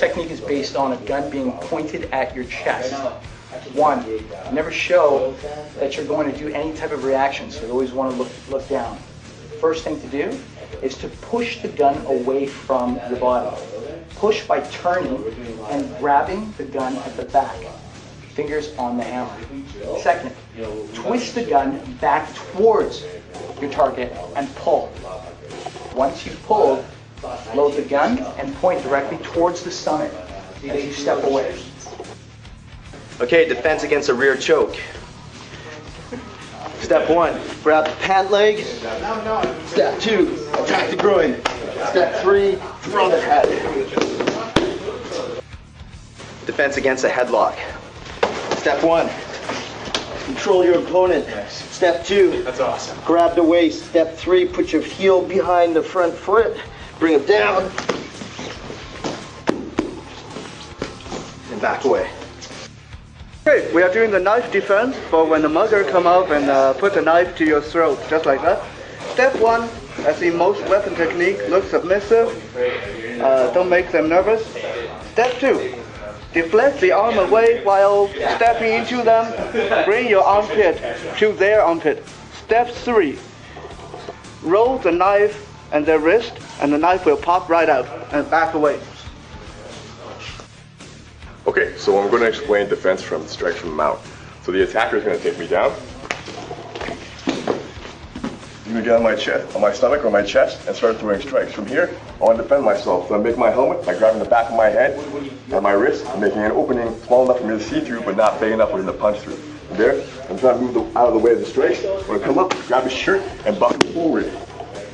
Technique is based on a gun being pointed at your chest. One, never show that you're going to do any type of reaction, so you always want to look, look down. First thing to do is to push the gun away from your body. Push by turning and grabbing the gun at the back. Fingers on the hammer. Second, twist the gun back towards your target and pull. Once you've pulled, load the gun and point directly towards the stomach as you step away. Okay, defense against a rear choke. Step one, grab the pant leg. Step two, attack the groin. Step three, throw the head. Defense against a headlock. Step one, control your opponent. Step two, That's awesome. grab the waist. Step three, put your heel behind the front foot. Bring it down. And back away. Okay, we are doing the knife defense for when the mugger come up and uh, put the knife to your throat, just like that. Step one, as in most weapon technique, look submissive. Uh, don't make them nervous. Step two, deflect the arm away while stepping into them. Bring your armpit to their armpit. Step three, roll the knife and their wrist, and the knife will pop right out and back away. Okay, so I'm going to explain defense from strikes from mount. So the attacker is going to take me down. I'm going to get on my chest, on my stomach or my chest, and start throwing strikes. From here, I want to defend myself. So I make my helmet by grabbing the back of my head and my wrist, and making an opening small enough for me to see through, but not big enough for him to punch through. From there, I'm trying to move the, out of the way of the strikes. To come up, grab his shirt, and buck him forward.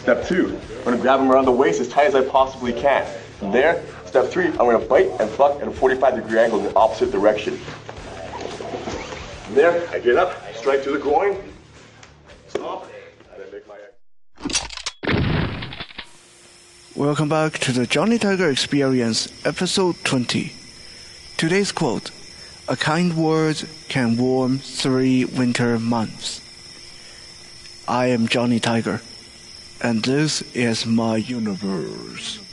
Step two, I'm to grab him around the waist as tight as I possibly can. From there, step three, I'm to bite and pluck at a 45 degree angle in the opposite direction. From there, I get up, strike to the groin, stop, and make my. Welcome back to the Johnny Tiger Experience, episode 20. Today's quote A kind word can warm three winter months. I am Johnny Tiger, and this is my universe.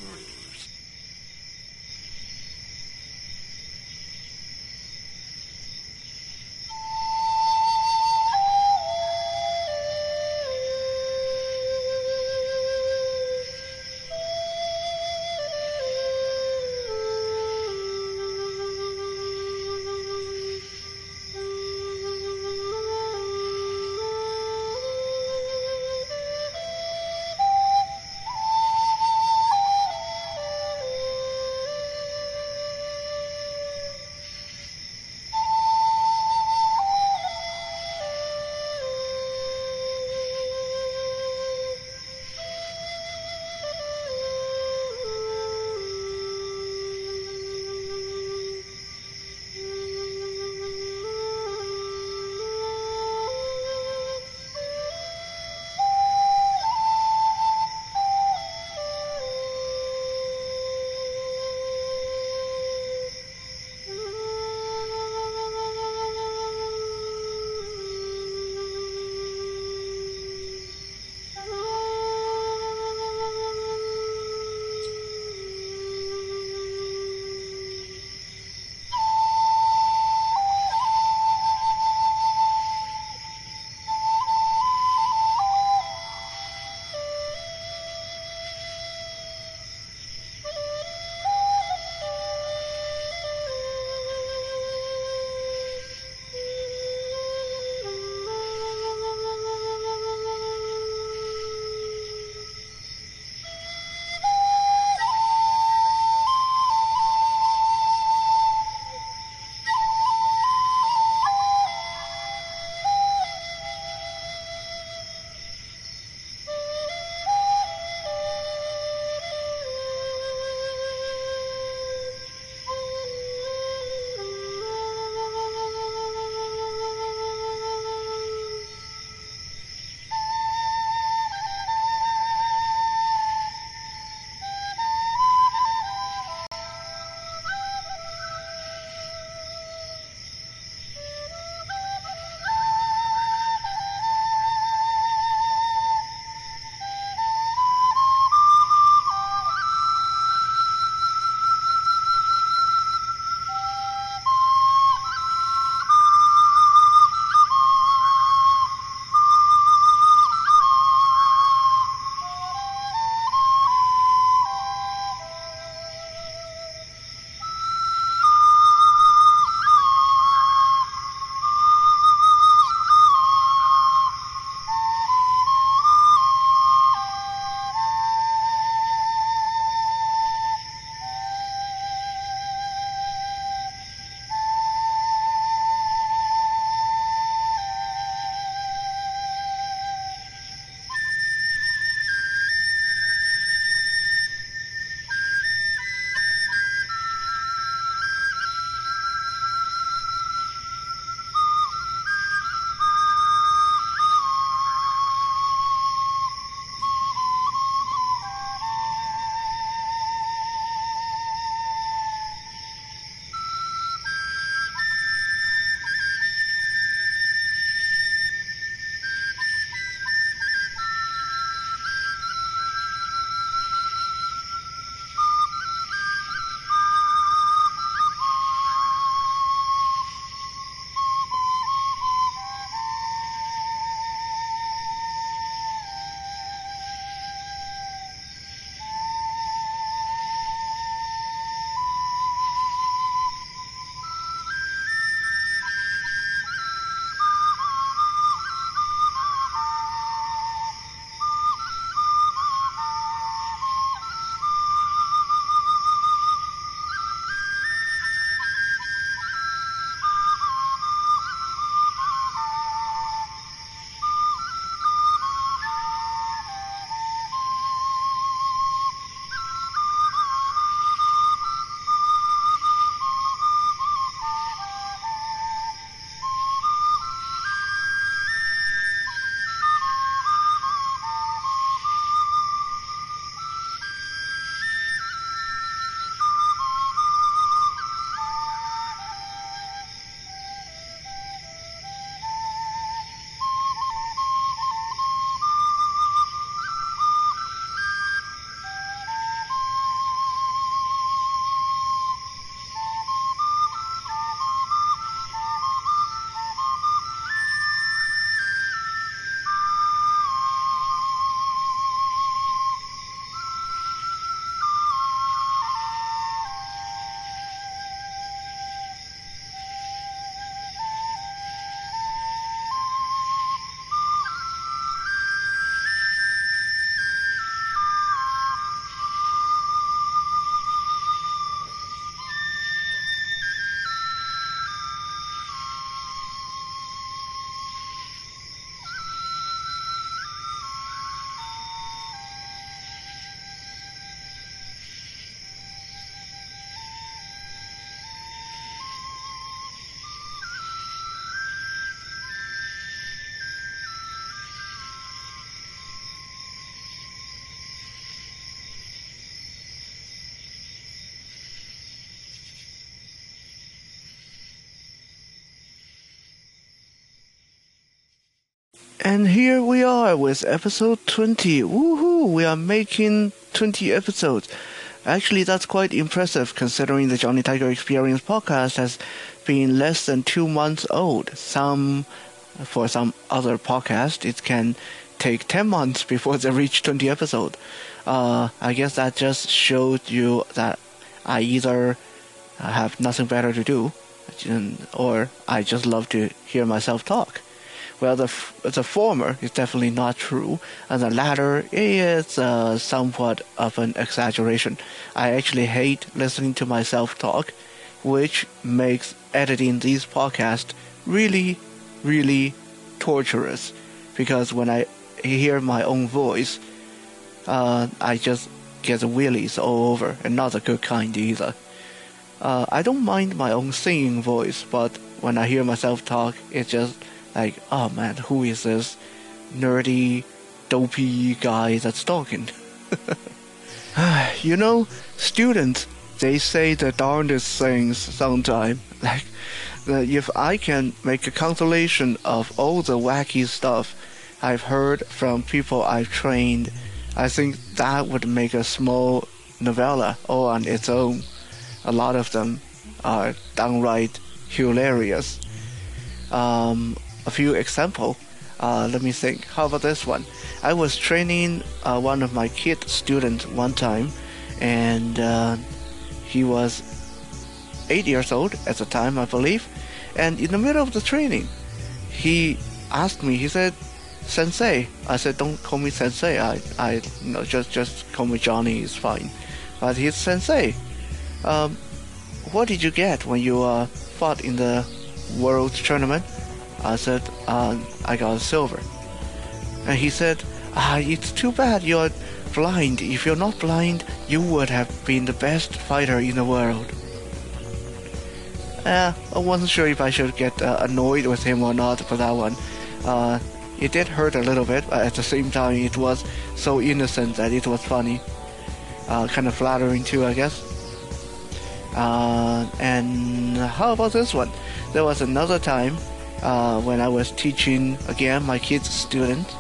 And here we are with episode 20. Woohoo! We are making 20 episodes. Actually, that's quite impressive considering the Johnny Tiger Experience podcast has been less than two months old. Some, for some other podcast, it can take 10 months before they reach 20 episodes. Uh, I guess that just showed you that I either have nothing better to do, or I just love to hear myself talk. Well, the the former is definitely not true, and the latter is uh, somewhat of an exaggeration. I actually hate listening to myself talk, which makes editing these podcasts really, really torturous. Because when I hear my own voice, uh, I just get the willies all over, and not the good kind either. Uh, I don't mind my own singing voice, but when I hear myself talk, it just like, oh man, who is this nerdy, dopey guy that's talking? you know, students, they say the darndest things sometimes. Like, if I can make a compilation of all the wacky stuff I've heard from people I've trained, I think that would make a small novella all on its own. A lot of them are downright hilarious. Um, a few example. Uh, let me think. How about this one? I was training uh, one of my kid students one time, and uh, he was eight years old at the time, I believe. And in the middle of the training, he asked me. He said, "Sensei." I said, "Don't call me Sensei. I, I, you know, just just call me Johnny. It's fine." But he's Sensei. Um, what did you get when you uh, fought in the world tournament? I said, uh, I got silver. And he said, ah, it's too bad you're blind. If you're not blind, you would have been the best fighter in the world. Uh, I wasn't sure if I should get uh, annoyed with him or not for that one. Uh, it did hurt a little bit, but at the same time, it was so innocent that it was funny. Uh, kind of flattering too, I guess. Uh, and how about this one? There was another time uh, when I was teaching again my kids students,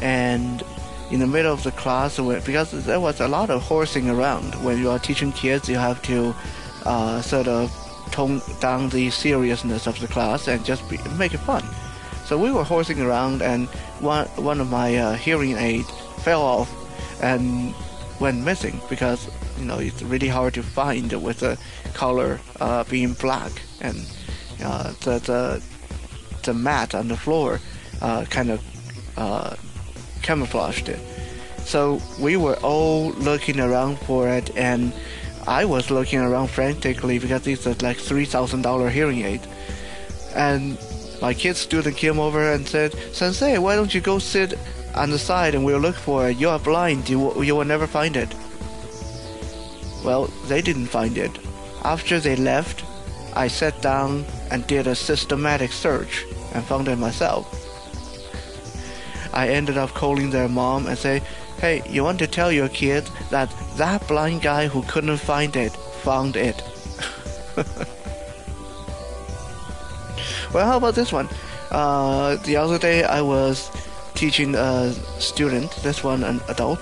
and in the middle of the class, because there was a lot of horsing around. When you are teaching kids, you have to uh, sort of tone down the seriousness of the class and just be, make it fun. So we were horsing around, and one one of my uh, hearing aids fell off and went missing because you know it's really hard to find with the color uh, being black and uh, the, the the mat on the floor uh, kind of uh, camouflaged it. So we were all looking around for it, and I was looking around frantically because it's a like three thousand dollar hearing aid. And my kid student came over and said, "Sensei, why don't you go sit on the side and we'll look for it? You are blind. You you will never find it." Well, they didn't find it. After they left, I sat down and did a systematic search and found it myself. I ended up calling their mom and say, "Hey, you want to tell your kid that that blind guy who couldn't find it found it." well, how about this one? Uh, the other day I was teaching a student, this one an adult,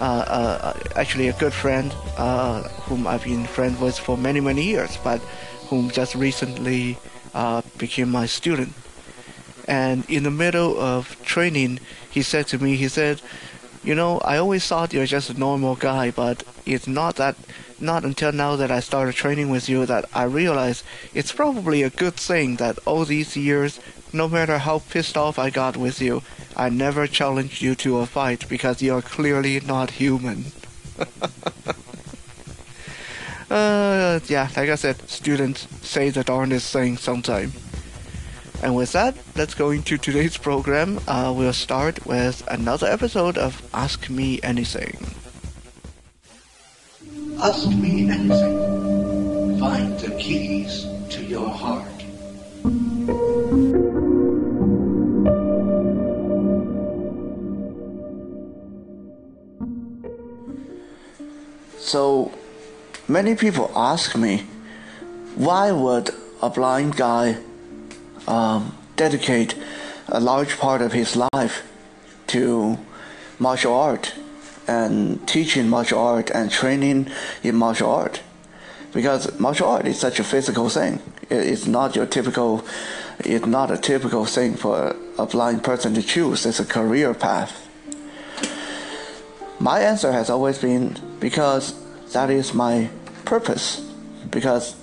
uh, uh, actually a good friend uh, whom I've been friends with for many many years, but whom just recently uh, became my student. And in the middle of training, he said to me, he said, you know, I always thought you're just a normal guy, but it's not that, not until now that I started training with you that I realized it's probably a good thing that all these years, no matter how pissed off I got with you, I never challenged you to a fight because you're clearly not human. uh, yeah, like I said, students say the darndest thing sometimes. And with that, let's go into today's program. Uh, we'll start with another episode of Ask Me Anything. Ask Me Anything. Find the keys to your heart. So, many people ask me, why would a blind guy um, dedicate a large part of his life to martial art and teaching martial art and training in martial art because martial art is such a physical thing. It's not your typical, it's not a typical thing for a blind person to choose. as a career path. My answer has always been because that is my purpose, because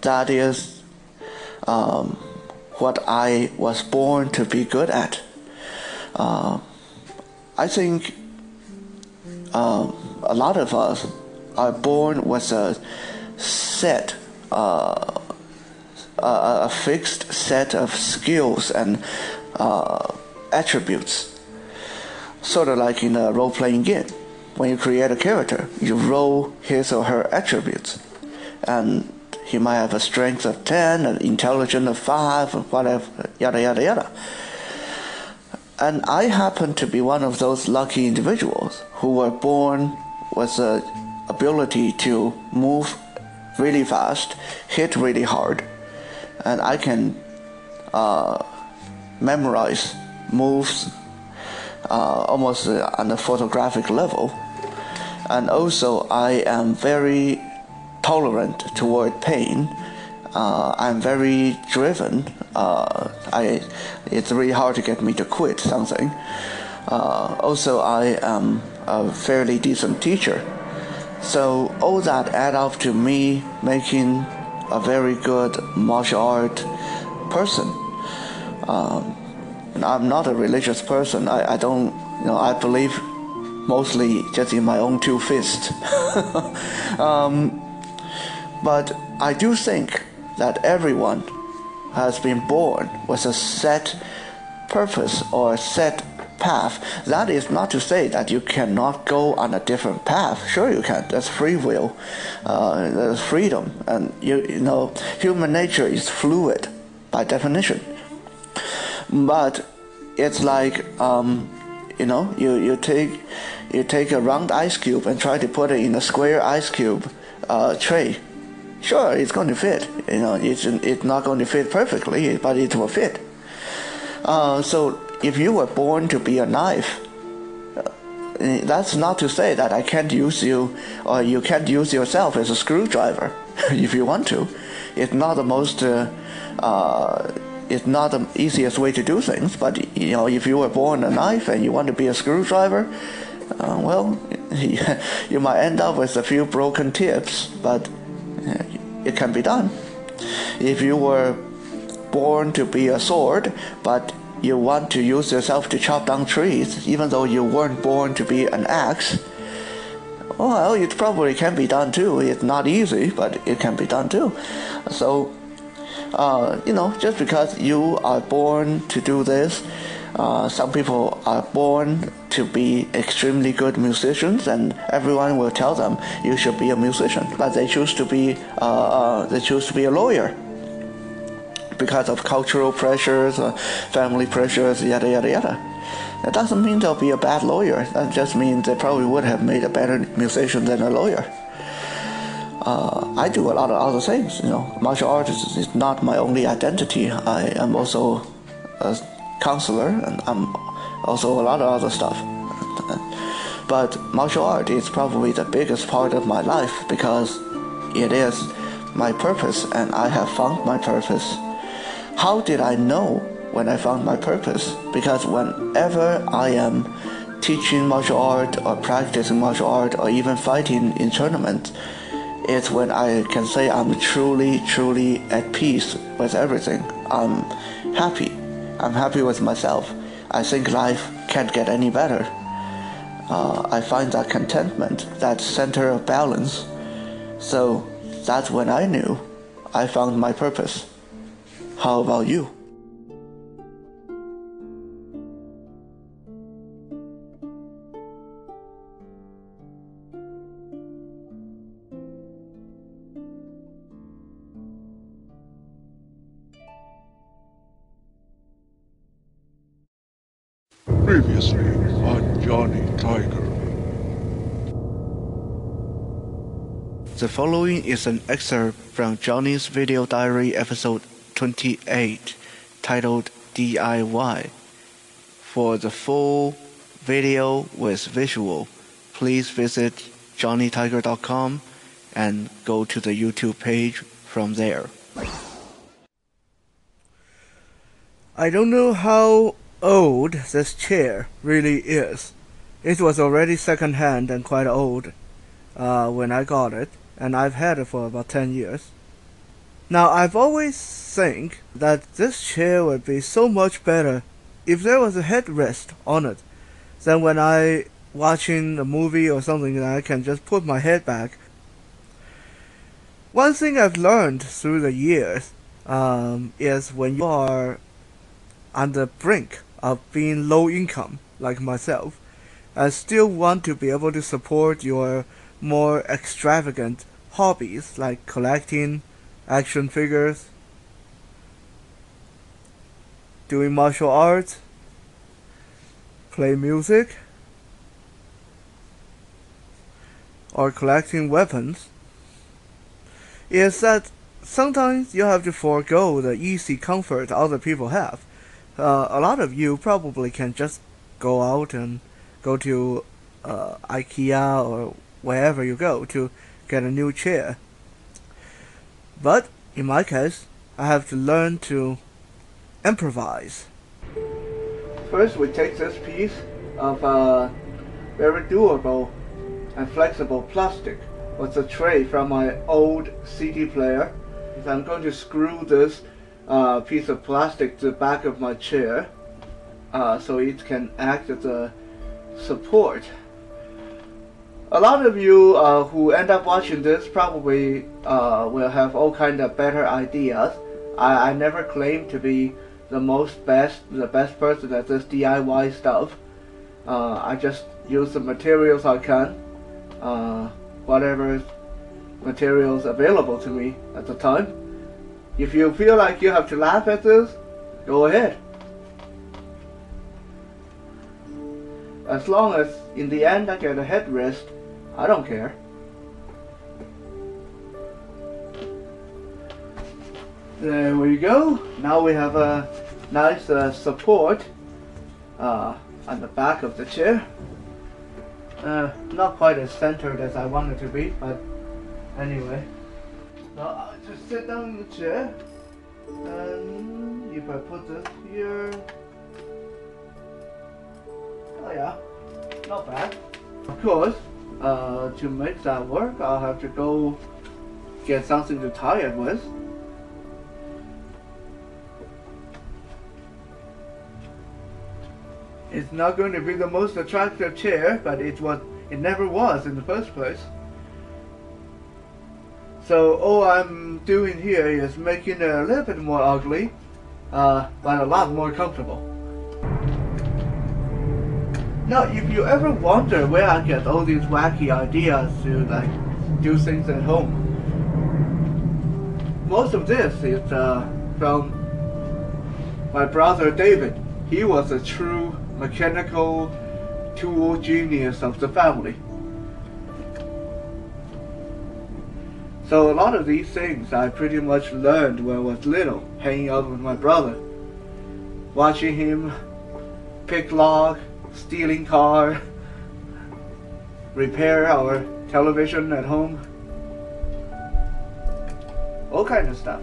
that is um, what I was born to be good at. Uh, I think um, a lot of us are born with a set, uh, a, a, fixed set of skills and uh, attributes. Sort of like in a role playing game. When you create a character, you roll his or her attributes. And he might have a strength of 10, an intelligence of 5, whatever, yada, yada, yada. And I happen to be one of those lucky individuals who were born with the ability to move really fast, hit really hard, and I can uh, memorize moves uh, almost on a photographic level. And also, I am very tolerant toward pain uh, I'm very driven. Uh, I, it's really hard to get me to quit something. Uh, also, I am a fairly decent teacher. So all that add up to me making a very good martial art person. Um, I'm not a religious person. I, I don't, you know, I believe mostly just in my own two fists. um, but I do think that everyone has been born with a set purpose or a set path. That is not to say that you cannot go on a different path. Sure, you can. That's free will. Uh, there's freedom, and you you know human nature is fluid by definition. But it's like um, you know you, you take you take a round ice cube and try to put it in a square ice cube uh, tray Sure, it's going to fit. You know, it's it's not going to fit perfectly, but it will fit. Uh, so if you were born to be a knife, uh, that's not to say that I can't use you or you can't use yourself as a screwdriver if you want to. It's not the most. Uh, uh, it's not the easiest way to do things, but you know, if you were born a knife and you want to be a screwdriver, uh, well, you might end up with a few broken tips, but it can be done. If you were born to be a sword, but you want to use yourself to chop down trees, even though you weren't born to be an axe, well, it probably can be done too. It's not easy, but it can be done too. So, uh, you know, just because you are born to do this uh, some people are born to be extremely good musicians, and everyone will tell them you should be a musician, but they choose to be uh, uh, they choose to be a lawyer because of cultural pressures, uh, family pressures, yada yada yada. That doesn't mean they'll be a bad lawyer. That just means they probably would have made a better musician than a lawyer. Uh, I do a lot of other things. You know, martial arts is, is not my only identity. I am also a counselor, and I'm also a lot of other stuff. But martial art is probably the biggest part of my life because it is my purpose and I have found my purpose. How did I know when I found my purpose? Because whenever I am teaching martial art or practicing martial art or even fighting in tournaments, it's when I can say I'm truly, truly at peace with everything. I'm happy. I'm happy with myself. I think life can't get any better. Uh, I find that contentment, that center of balance. So that's when I knew I found my purpose. How about you? Previously on Johnny Tiger. The following is an excerpt from Johnny's video diary episode 28 titled DIY. For the full video with visual, please visit johnnytiger.com and go to the YouTube page from there. I don't know how old this chair really is. It was already second-hand and quite old uh, when I got it, and I've had it for about 10 years. Now, I've always think that this chair would be so much better if there was a headrest on it. Then when I watching a movie or something, I can just put my head back. One thing I've learned through the years um, is when you are on the brink of being low income, like myself, and still want to be able to support your more extravagant hobbies like collecting action figures, doing martial arts, play music, or collecting weapons, is that sometimes you have to forego the easy comfort other people have. Uh, a lot of you probably can just go out and go to uh, IKEA or wherever you go to get a new chair. But in my case, I have to learn to improvise. First, we take this piece of uh, very durable and flexible plastic with a tray from my old CD player. I'm going to screw this uh, piece of plastic to the back of my chair uh, so it can act as a support. A lot of you uh, who end up watching this probably uh, will have all kind of better ideas. I, I never claim to be the most best, the best person at this DIY stuff. Uh, I just use the materials I can, uh, whatever materials available to me at the time. If you feel like you have to laugh at this, go ahead. As long as in the end I get a headrest, I don't care. There we go. Now we have a nice uh, support uh, on the back of the chair. Uh, not quite as centered as I want it to be, but anyway. Just sit down in the chair, and if I put this here, oh yeah, not bad. Of course, uh, to make that work, I'll have to go get something to tie it with. It's not going to be the most attractive chair, but it was it never was in the first place. So all I'm doing here is making it a little bit more ugly, uh, but a lot more comfortable. Now, if you ever wonder where I get all these wacky ideas to like do things at home, most of this is uh, from my brother David. He was a true mechanical tool genius of the family. So a lot of these things I pretty much learned when I was little, hanging out with my brother, watching him pick log, stealing car, repair our television at home, all kind of stuff.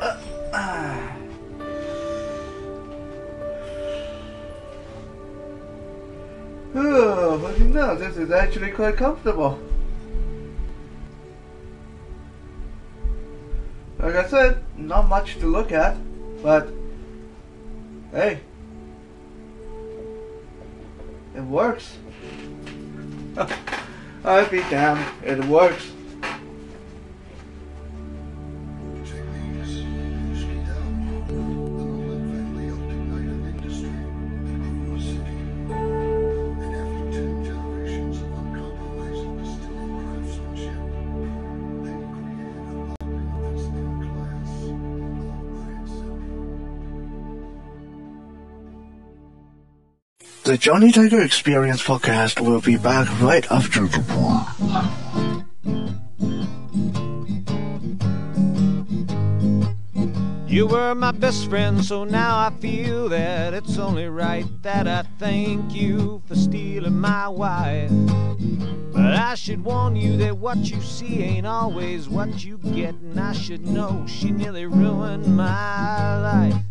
Uh, ah. Oh, but know, this is actually quite comfortable. Like I said, not much to look at, but hey, it works. I'd be damned, it works. The Johnny Tiger Experience podcast will be back right after the war. You were my best friend, so now I feel that it's only right that I thank you for stealing my wife. But I should warn you that what you see ain't always what you get, and I should know she nearly ruined my life.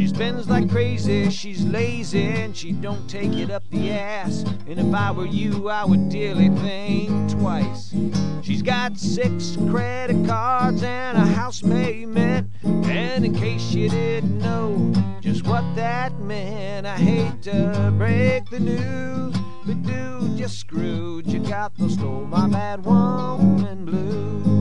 She spends like crazy, she's lazy, and she don't take it up the ass. And if I were you, I would dearly think twice. She's got six credit cards and a house payment. And in case you didn't know just what that meant, I hate to break the news, but dude, you're screwed. You got the stole my bad woman blues.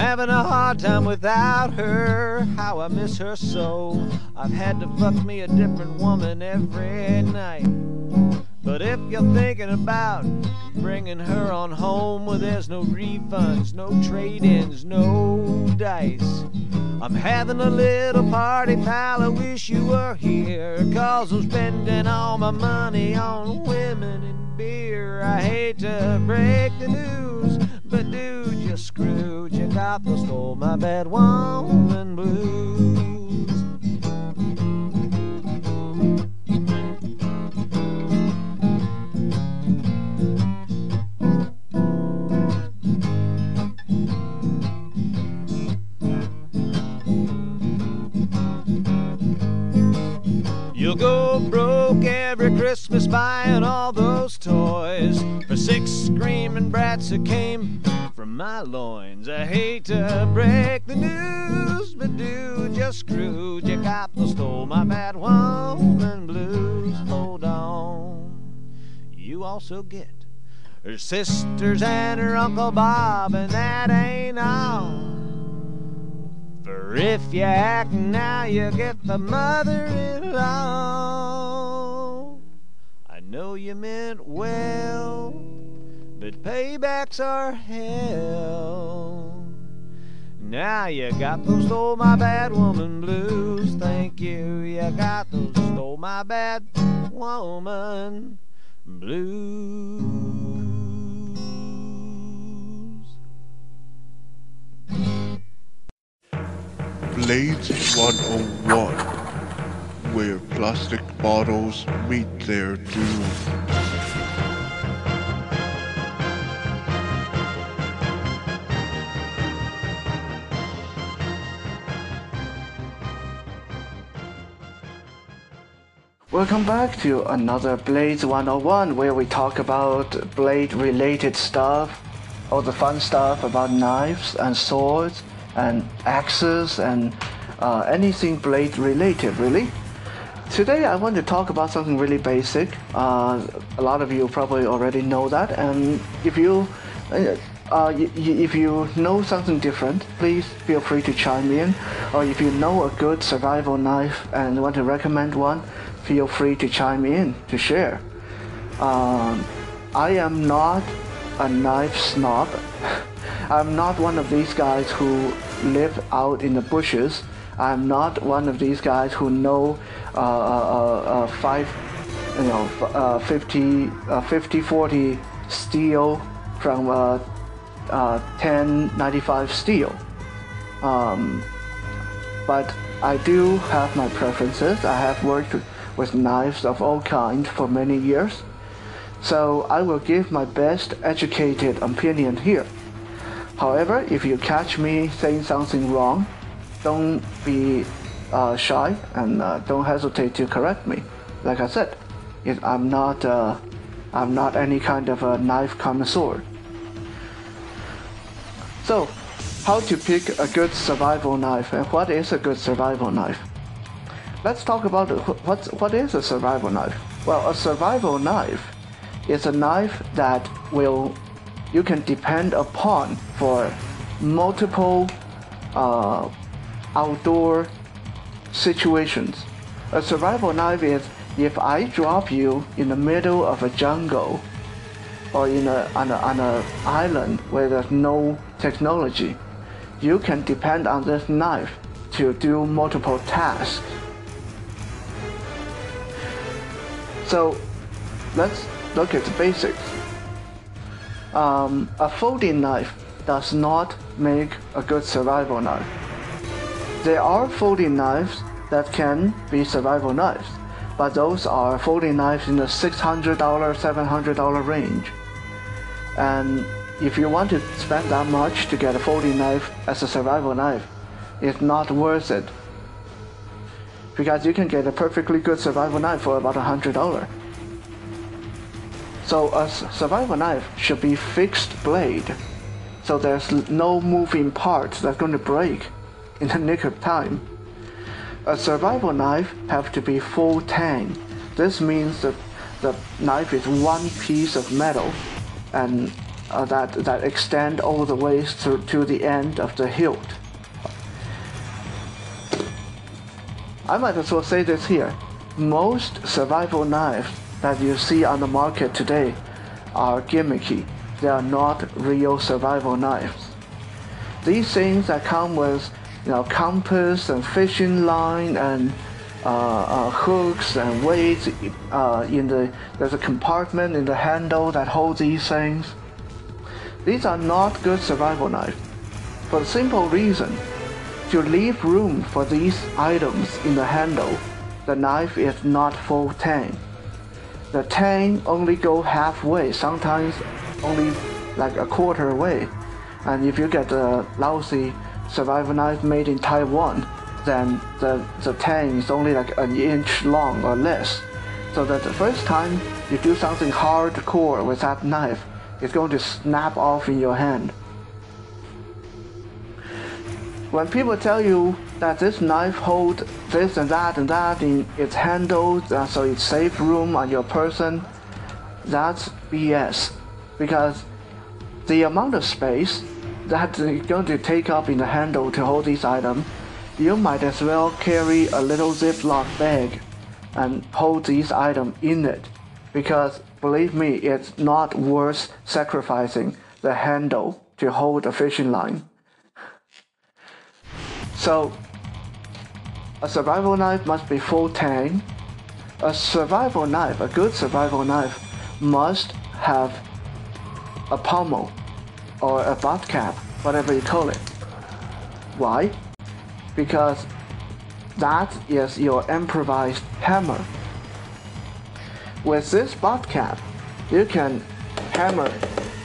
Having a hard time without her. How I miss her so. I've had to fuck me a different woman every night. But if you're thinking about bringing her on home, well, there's no refunds, no trade ins, no dice. I'm having a little party, pal. I wish you were here. Cause I'm spending all my money on women and beer. I hate to break the news, but dude. You got the stole my bad woman blues. Christmas buying all those toys for six screaming brats that came from my loins. I hate to break the news, but dude, you're screwed. You got the stole my bad woman blues. Hold on, you also get her sisters and her Uncle Bob, and that ain't all. For if you act now, you get the mother-in-law. I know you meant well, but paybacks are hell. Now you got those stole my bad woman blues. Thank you. You got those stole my bad woman blues. Blades 101, where plastic bottles meet their doom. Welcome back to another Blades 101 where we talk about blade related stuff, all the fun stuff about knives and swords and axes and uh, anything blade related, really. Today I want to talk about something really basic. Uh, a lot of you probably already know that, and if you uh, uh, if you know something different, please feel free to chime in. Or if you know a good survival knife and want to recommend one, feel free to chime in to share. Um, I am not a knife snob. I'm not one of these guys who live out in the bushes. I'm not one of these guys who know five, you know, uh, 50, uh, 50, 40 steel from uh, uh, 1095 steel. Um, but I do have my preferences. I have worked with knives of all kinds for many years. So I will give my best educated opinion here. However, if you catch me saying something wrong, don't be uh, shy and uh, don't hesitate to correct me. Like I said, it, I'm not uh, I'm not any kind of a knife connoisseur. So, how to pick a good survival knife and what is a good survival knife? Let's talk about wh- what's, what is a survival knife. Well, a survival knife is a knife that will you can depend upon for multiple uh, outdoor situations. A survival knife is if I drop you in the middle of a jungle or in a, on, a, on a island where there's no technology, you can depend on this knife to do multiple tasks. So let's look at the basics. Um, a folding knife does not make a good survival knife. There are folding knives that can be survival knives, but those are folding knives in the $600, $700 range. And if you want to spend that much to get a folding knife as a survival knife, it's not worth it. Because you can get a perfectly good survival knife for about $100. So a survival knife should be fixed blade. So there's no moving parts that's going to break in the nick of time. A survival knife have to be full tang. This means that the knife is one piece of metal and uh, that, that extend all the way through to the end of the hilt. I might as well say this here. Most survival knives that you see on the market today are gimmicky. They are not real survival knives. These things that come with you know, compass and fishing line and uh, uh, hooks and weights uh, in the there's a compartment in the handle that holds these things. These are not good survival knives for the simple reason to leave room for these items in the handle, the knife is not full tang. The tang only go halfway, sometimes only like a quarter way. And if you get a lousy survival knife made in Taiwan, then the, the tang is only like an inch long or less. So that the first time you do something hardcore with that knife, it's going to snap off in your hand. When people tell you that this knife holds this and that and that in its handle, uh, so it saves room on your person, that's BS. Because the amount of space that you're going to take up in the handle to hold this item, you might as well carry a little Ziploc bag and hold this item in it. Because believe me, it's not worth sacrificing the handle to hold a fishing line. So, a survival knife must be full tang. A survival knife, a good survival knife, must have a pommel or a butt cap, whatever you call it. Why? Because that is your improvised hammer. With this butt cap, you can hammer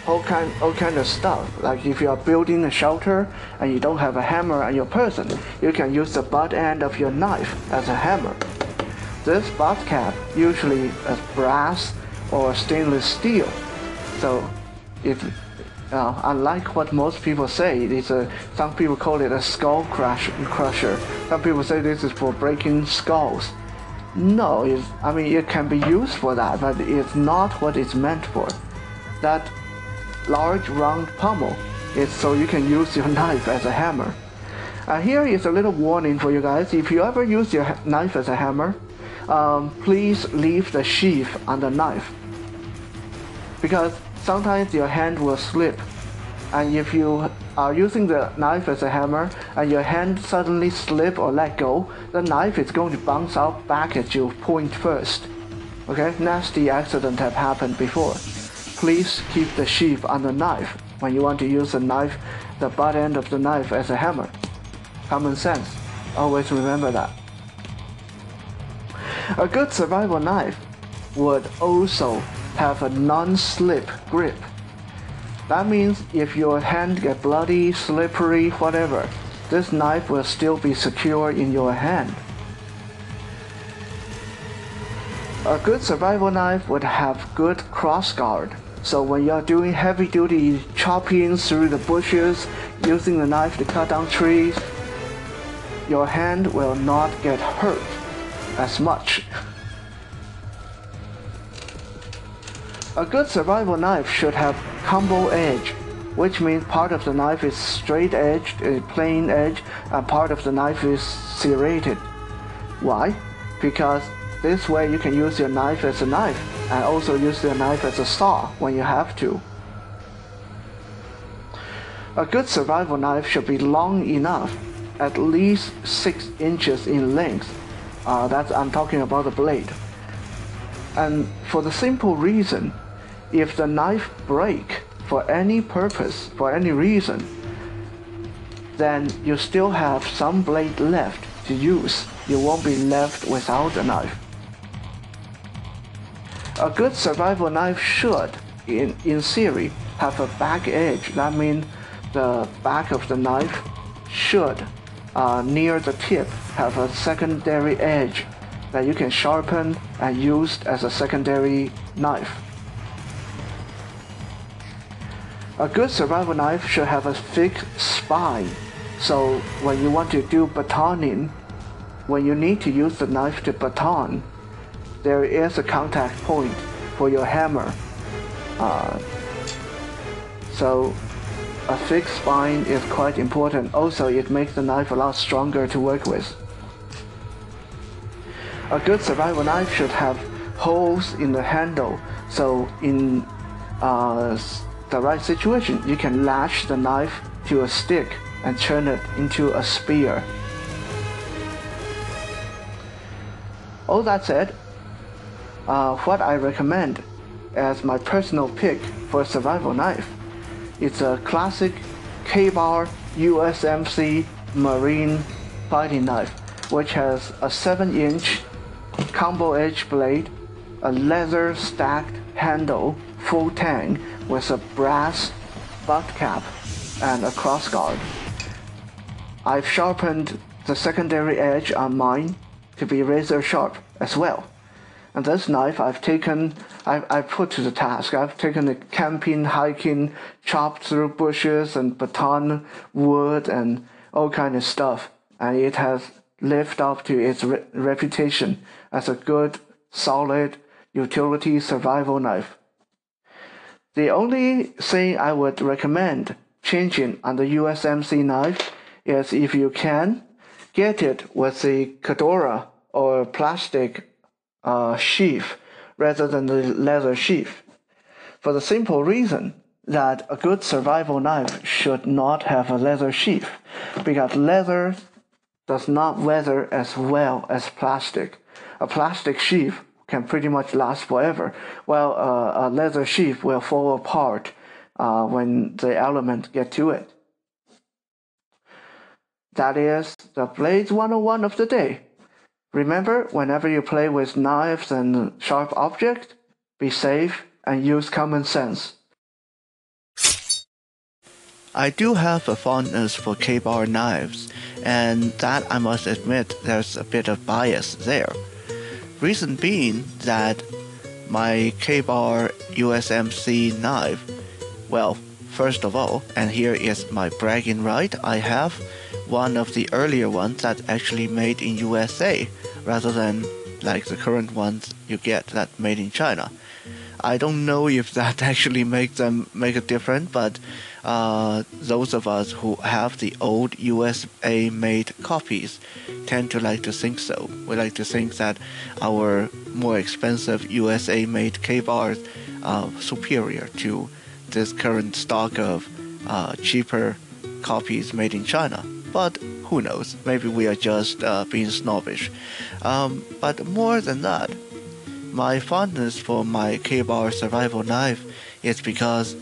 all kind all kind of stuff. Like if you are building a shelter and you don't have a hammer on your person, you can use the butt end of your knife as a hammer. This butt cap usually is brass or stainless steel. So if uh, unlike what most people say, it's a, some people call it a skull crush, crusher. Some people say this is for breaking skulls. No, I mean it can be used for that, but it's not what it's meant for. That large round pommel is so you can use your knife as a hammer. Uh, here is a little warning for you guys. If you ever use your knife as a hammer, um, please leave the sheath on the knife. Because sometimes your hand will slip. And if you are using the knife as a hammer and your hand suddenly slip or let go, the knife is going to bounce out back at you point first. Okay, nasty accident have happened before. Please keep the sheath on the knife when you want to use the knife, the butt end of the knife as a hammer. Common sense. Always remember that. A good survival knife would also have a non-slip grip. That means if your hand get bloody, slippery, whatever, this knife will still be secure in your hand. A good survival knife would have good cross guard. So when you're doing heavy duty chopping through the bushes, using the knife to cut down trees, your hand will not get hurt as much. A good survival knife should have combo edge, which means part of the knife is straight edged, a plain edge, and part of the knife is serrated. Why? Because this way you can use your knife as a knife and also use your knife as a saw when you have to. A good survival knife should be long enough, at least 6 inches in length. Uh, that's I'm talking about the blade. And for the simple reason, if the knife break for any purpose, for any reason, then you still have some blade left to use. You won't be left without a knife. A good survival knife should, in, in theory, have a back edge. That means the back of the knife should, uh, near the tip, have a secondary edge that you can sharpen and use as a secondary knife. A good survival knife should have a thick spine, so when you want to do batoning, when you need to use the knife to baton, there is a contact point for your hammer. Uh, so a thick spine is quite important. Also, it makes the knife a lot stronger to work with. A good survival knife should have holes in the handle, so in uh, the right situation, you can lash the knife to a stick and turn it into a spear. All that said, uh, what I recommend as my personal pick for a survival knife is a classic Ka-Bar USMC Marine fighting knife, which has a 7-inch combo edge blade, a leather stacked handle, full tang with a brass butt cap and a crossguard. I've sharpened the secondary edge on mine to be razor sharp as well. And this knife I've taken, I've, I've put to the task. I've taken it camping, hiking, chopped through bushes and baton wood and all kind of stuff. And it has lived up to its re- reputation as a good, solid utility survival knife. The only thing I would recommend changing on the USMC knife is if you can, get it with a Cordura or plastic uh, sheath rather than the leather sheath. For the simple reason that a good survival knife should not have a leather sheath because leather does not weather as well as plastic. A plastic sheath can pretty much last forever, while uh, a leather sheath will fall apart uh, when the element get to it. That is the Blades 101 of the day. Remember, whenever you play with knives and sharp objects, be safe and use common sense. I do have a fondness for Ka-Bar knives, and that I must admit there's a bit of bias there. Reason being that my Ka-Bar USMC knife, well, first of all, and here is my bragging right, I have one of the earlier ones that's actually made in USA rather than like the current ones you get that made in China. I don't know if that actually makes them make a difference, but uh, those of us who have the old USA made copies tend to like to think so. We like to think that our more expensive USA made Ka-Bars are superior to this current stock of uh, cheaper copies made in China. But who knows? Maybe we are just uh, being snobbish. Um, but more than that, my fondness for my Ka-Bar survival knife is because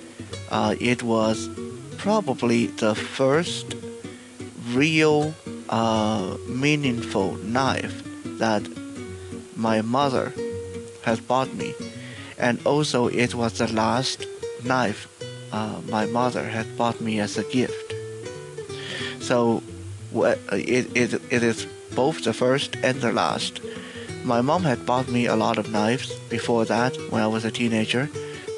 uh, it was probably the first real uh, meaningful knife that my mother has bought me. And also it was the last knife uh, my mother had bought me as a gift. So it, it, it is both the first and the last. My mom had bought me a lot of knives before that when I was a teenager,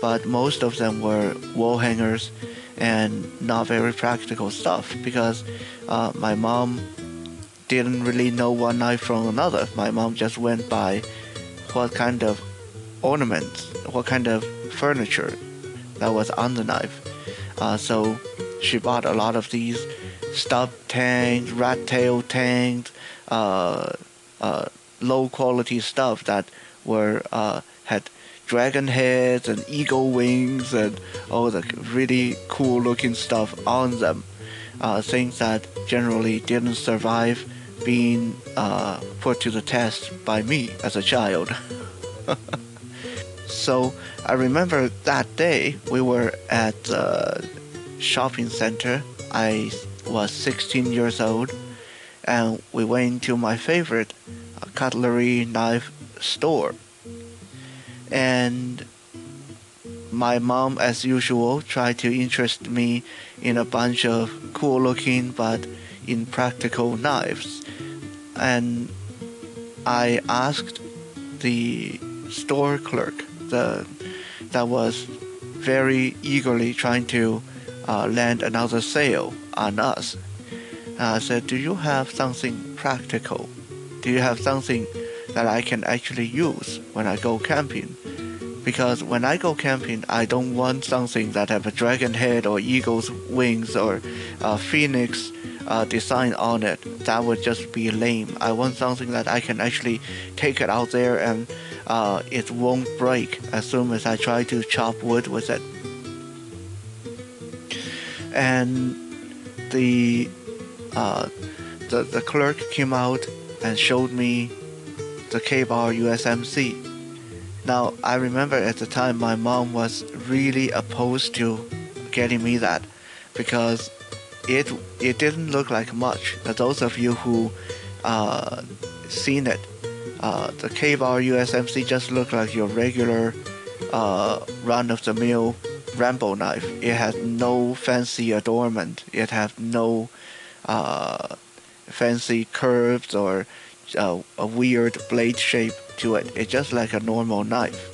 but most of them were wall hangers and not very practical stuff because uh, my mom didn't really know one knife from another. My mom just went by what kind of ornaments, what kind of furniture that was on the knife. Uh, so she bought a lot of these stub tangs, rat tail tangs, uh, uh low quality stuff that were uh, had dragon heads and eagle wings and all the really cool looking stuff on them. Uh, things that generally didn't survive being uh, put to the test by me as a child. So I remember that day we were at the shopping center. I was 16 years old, and we went to my favorite uh, cutlery knife store. And my mom, as usual, tried to interest me in a bunch of cool looking but impractical knives. And I asked the store clerk the, that was very eagerly trying to uh, land another sale on us. Uh, I said, Do you have something practical? Do you have something that I can actually use when I go camping? because when I go camping, I don't want something that have a dragon head or eagle's wings or a phoenix uh, design on it. That would just be lame. I want something that I can actually take it out there and uh, it won't break as soon as I try to chop wood with it. And the uh, the the clerk came out and showed me the Ka-Bar USMC now, I remember at the time my mom was really opposed to getting me that because it it didn't look like much. Those of you who uh, seen it, uh, the Ka-Bar USMC just looked like your regular uh, run-of-the-mill Rambo knife. It had no fancy adornment. It had no uh, fancy curves or uh, a weird blade shape to it. It's just like a normal knife.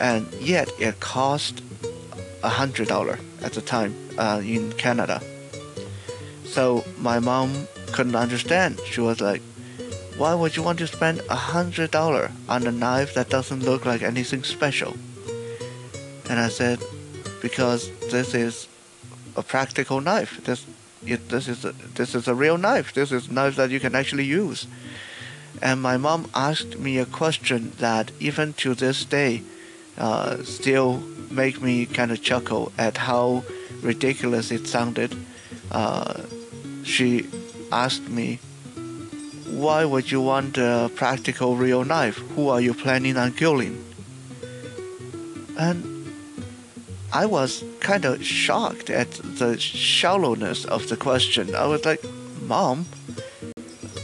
And yet it cost a hundred dollar at the time uh, in Canada. So my mom couldn't understand. She was like, "Why would you want to spend a hundred dollar on a knife that doesn't look like anything special?" And I said, "Because this is a practical knife. This, it, this is a, this is a real knife. This is a knife that you can actually use." And my mom asked me a question that even to this day uh, still make me kind of chuckle at how ridiculous it sounded. Uh, she asked me, why would you want a practical real knife? Who are you planning on killing? And I was kind of shocked at the shallowness of the question. I was like, Mom,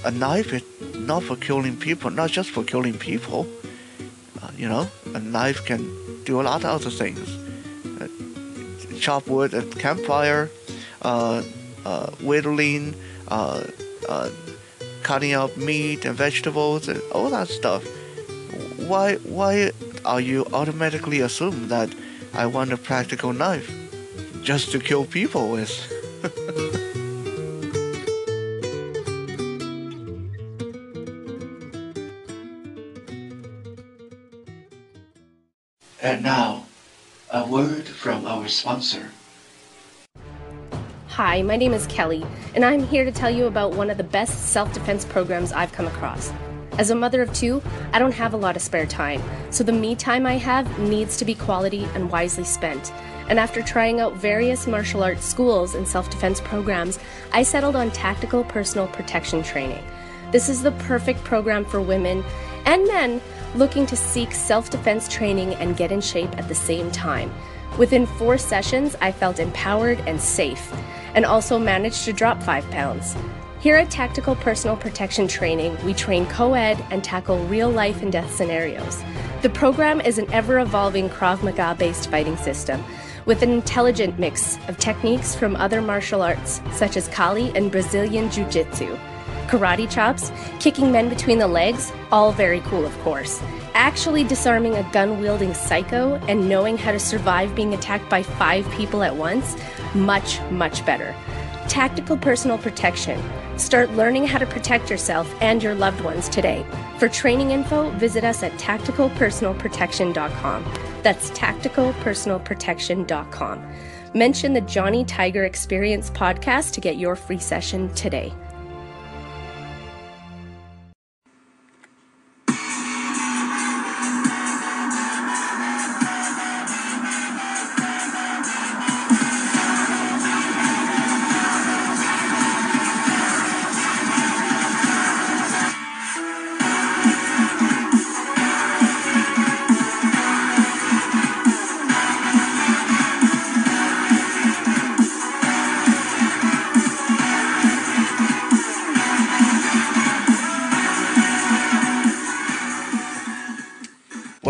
a knife is not for killing people, not just for killing people. Uh, you know, a knife can do a lot of other things. Uh, chop wood at campfire, uh, uh whittling, uh, uh, cutting up meat and vegetables, and all that stuff. Why, why are you automatically assume that I want a practical knife just to kill people with? And now, a word from our sponsor. Hi, my name is Kelly, and I'm here to tell you about one of the best self defense programs I've come across. As a mother of two, I don't have a lot of spare time, so the me time I have needs to be quality and wisely spent. And after trying out various martial arts schools and self defense programs, I settled on tactical personal protection training. This is the perfect program for women and men looking to seek self defense training and get in shape at the same time. Within four sessions, I felt empowered and safe, and also managed to drop five pounds. Here at Tactical Personal Protection Training, we train co ed and tackle real life and death scenarios. The program is an ever evolving Krav Maga based fighting system with an intelligent mix of techniques from other martial arts, such as Kali and Brazilian Jiu Jitsu karate chops, kicking men between the legs, all very cool, of course. Actually disarming a gun wielding psycho and knowing how to survive being attacked by five people at once, much, much better. Tactical personal protection. Start learning how to protect yourself and your loved ones today. For training info, visit us at tacticalpersonalprotection.com. That's tacticalpersonalprotection.com. Mention the Johnny Tiger Experience podcast to get your free session today.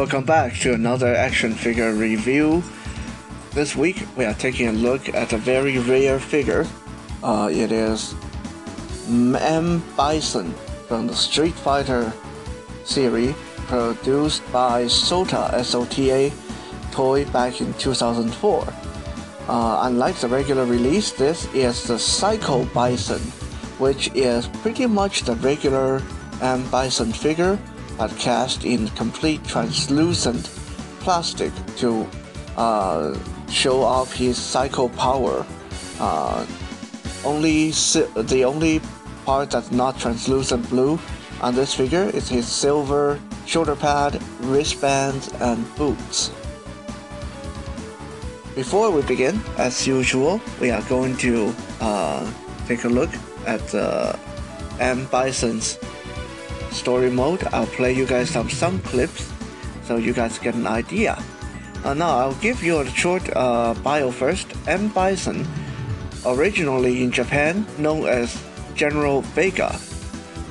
Welcome back to another action figure review. This week we are taking a look at a very rare figure. Uh, it is M. Bison from the Street Fighter series produced by SOTA SOTA toy back in 2004. Uh, unlike the regular release, this is the Psycho Bison, which is pretty much the regular M. Bison figure but cast in complete translucent plastic to uh, show off his psycho power. Uh, only the only part that's not translucent blue on this figure is his silver shoulder pad, wristbands, and boots. Before we begin, as usual, we are going to uh, take a look at uh, M. Bison's story mode. I'll play you guys some some clips so you guys get an idea. Uh, now I'll give you a short uh, bio first. M. Bison, originally in Japan known as General Vega,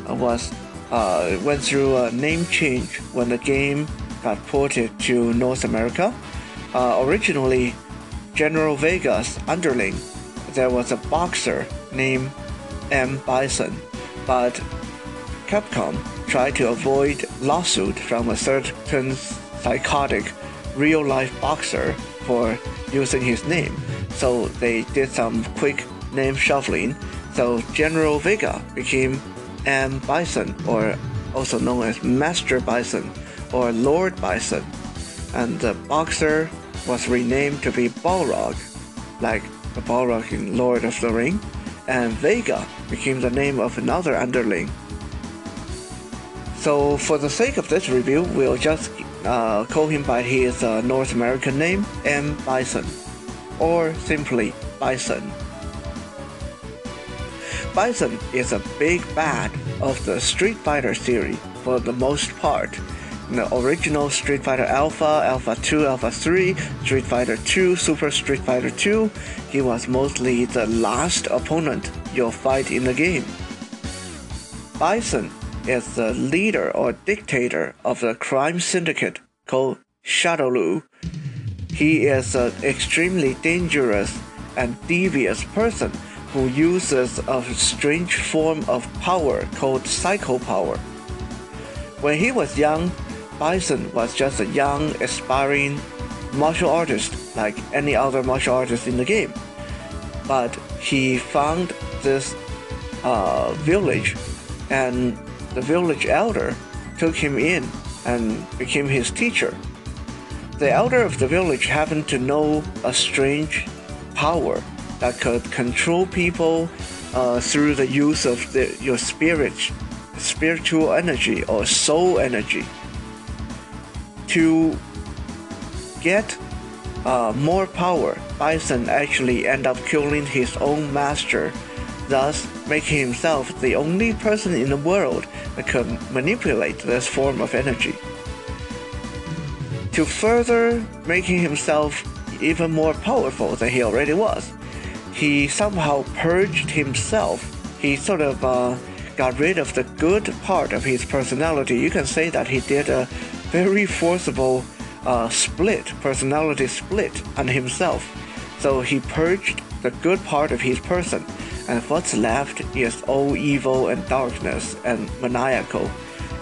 uh, was uh, went through a name change when the game got ported to North America. Uh, originally, General Vega's underling, there was a boxer named M. Bison, but Capcom tried to avoid lawsuit from a certain psychotic real-life boxer for using his name. So they did some quick name shuffling. So General Vega became M. Bison, or also known as Master Bison or Lord Bison. And the boxer was renamed to be Balrog, like the Balrog in Lord of the Ring. And Vega became the name of another underling so for the sake of this review, we'll just uh, call him by his uh, North American name, M. Bison, or simply Bison. Bison is a big bad of the Street Fighter series for the most part. In the original Street Fighter Alpha, Alpha 2, Alpha 3, Street Fighter 2, Super Street Fighter 2, he was mostly the last opponent you'll fight in the game. Bison is the leader or dictator of the crime syndicate called Shadaloo. He is an extremely dangerous and devious person who uses a strange form of power called psycho power. When he was young, Bison was just a young, aspiring martial artist like any other martial artist in the game. But he found this uh, village and the village elder took him in and became his teacher. The elder of the village happened to know a strange power that could control people uh, through the use of the, your spirit, spiritual energy or soul energy. To get uh, more power, Bison actually ended up killing his own master, thus making himself the only person in the world that could manipulate this form of energy. To further making himself even more powerful than he already was, he somehow purged himself. He sort of uh, got rid of the good part of his personality. You can say that he did a very forcible uh, split, personality split on himself. So he purged the good part of his person and what's left is all evil and darkness and maniacal.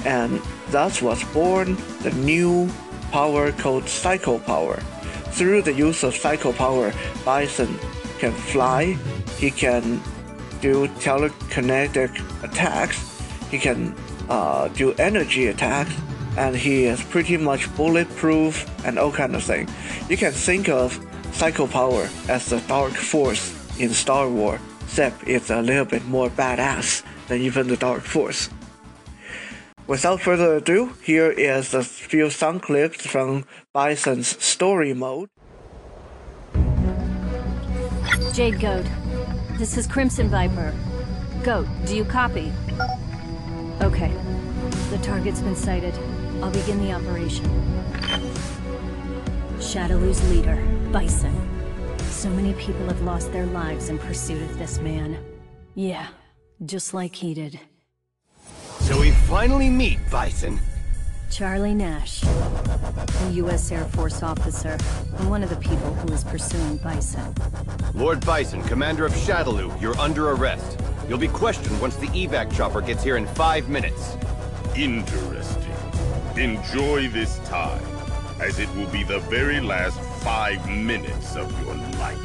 And thus was born the new power called Psycho Power. Through the use of Psycho Power, Bison can fly, he can do telekinetic attacks, he can uh, do energy attacks, and he is pretty much bulletproof and all kind of thing. You can think of Psycho Power as the dark force in Star Wars except it's a little bit more badass than even the Dark Force. Without further ado, here is a few sound clips from Bison's story mode. Jade Goat, this is Crimson Viper. Goat, do you copy? Okay. The target's been sighted. I'll begin the operation. Shadaloo's leader, Bison. So many people have lost their lives in pursuit of this man. Yeah, just like he did. So we finally meet, Bison. Charlie Nash, a U.S. Air Force officer, and one of the people who is pursuing Bison. Lord Bison, commander of Shadaloo, you're under arrest. You'll be questioned once the evac chopper gets here in five minutes. Interesting. Enjoy this time, as it will be the very last five minutes of your life.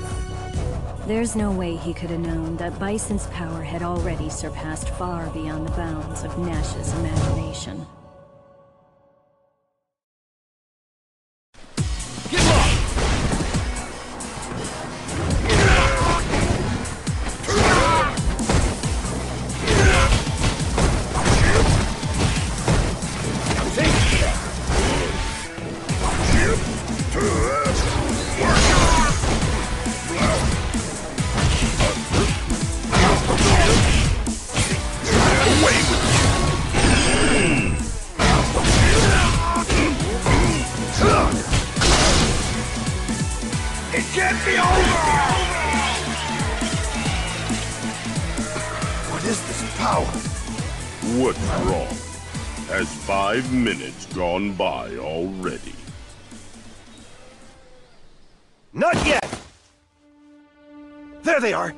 There's no way he could have known that Bison's power had already surpassed far beyond the bounds of Nash's imagination. Gone by already? Not yet! There they are!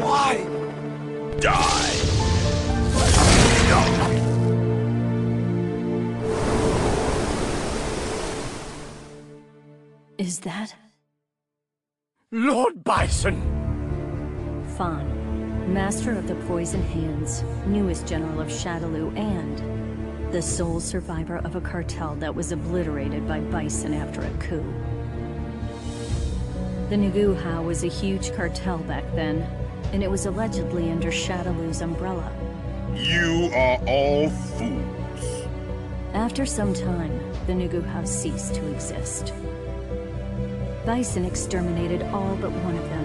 Why? Die! Is that Lord Bison! F.A.N.G, master of the Poison Hands, newest general of Shadaloo, and the sole survivor of a cartel that was obliterated by Bison after a coup? The Nuguha was a huge cartel back then, and it was allegedly under Shadaloo's umbrella. You are all fools. After some time, the Nuguha ceased to exist. Bison exterminated all but one of them.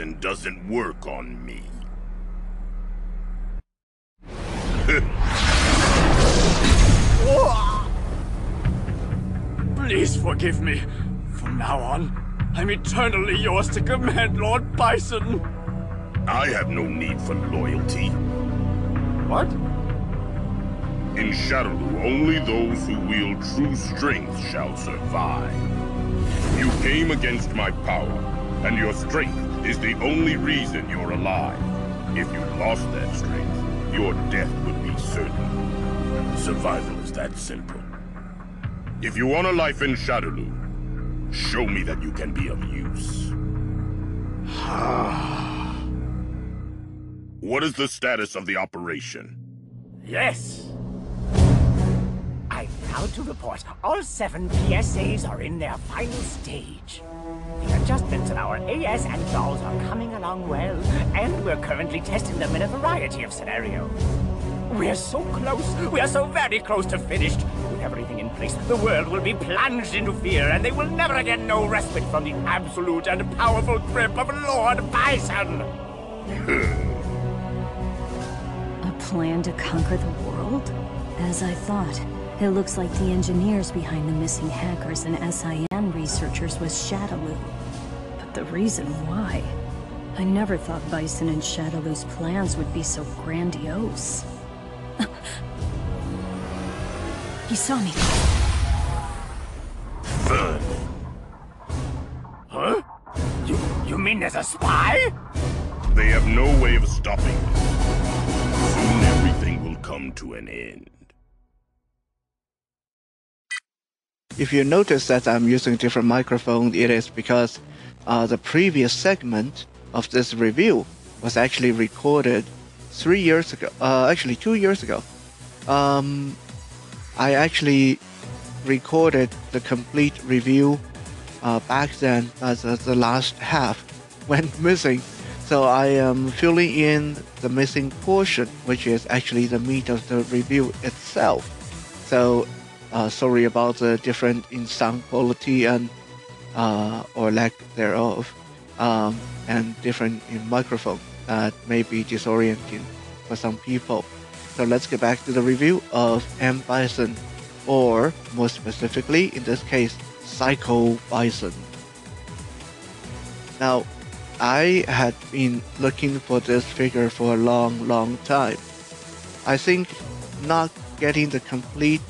Poison doesn't work on me. Please forgive me. From now on, I'm eternally yours to command Lord Bison. I have no need for loyalty. What? In Shadaloo, only those who wield true strength shall survive. You came against my power, and your strength is the only reason you're alive. If you lost that strength, your death would be certain. Survival is that simple. If you want a life in Shadaloo, show me that you can be of use. what is the status of the operation? Yes. Proud to report all seven PSAs are in their final stage. The adjustments in our AS and dolls are coming along well, and we're currently testing them in a variety of scenarios. We're so close, we are so very close to finished. With everything in place, the world will be plunged into fear, and they will never again know respite from the absolute and powerful grip of Lord Bison. A plan to conquer the world? As I thought, it looks like the engineers behind the missing hackers and SIN researchers was Shadaloo. But the reason why? I never thought Bison and Shadaloo's plans would be so grandiose. he saw me. Fun. Huh? You, you mean there's a spy? They have no way of stopping this. Soon everything will come to an end. If you notice that I'm using different microphone, it is because uh, the previous segment of this review was actually recorded three years ago. Uh, actually, two years ago. Um, I actually recorded the complete review uh, back then as uh, the last half went missing. So I am filling in the missing portion, which is actually the meat of the review itself. So sorry about the different in sound quality and uh, or lack thereof, um, and different in microphone that may be disorienting for some people. So let's get back to the review of M Bison, or more specifically in this case, Psycho Bison. Now, I had been looking for this figure for a long, long time. I think not getting the complete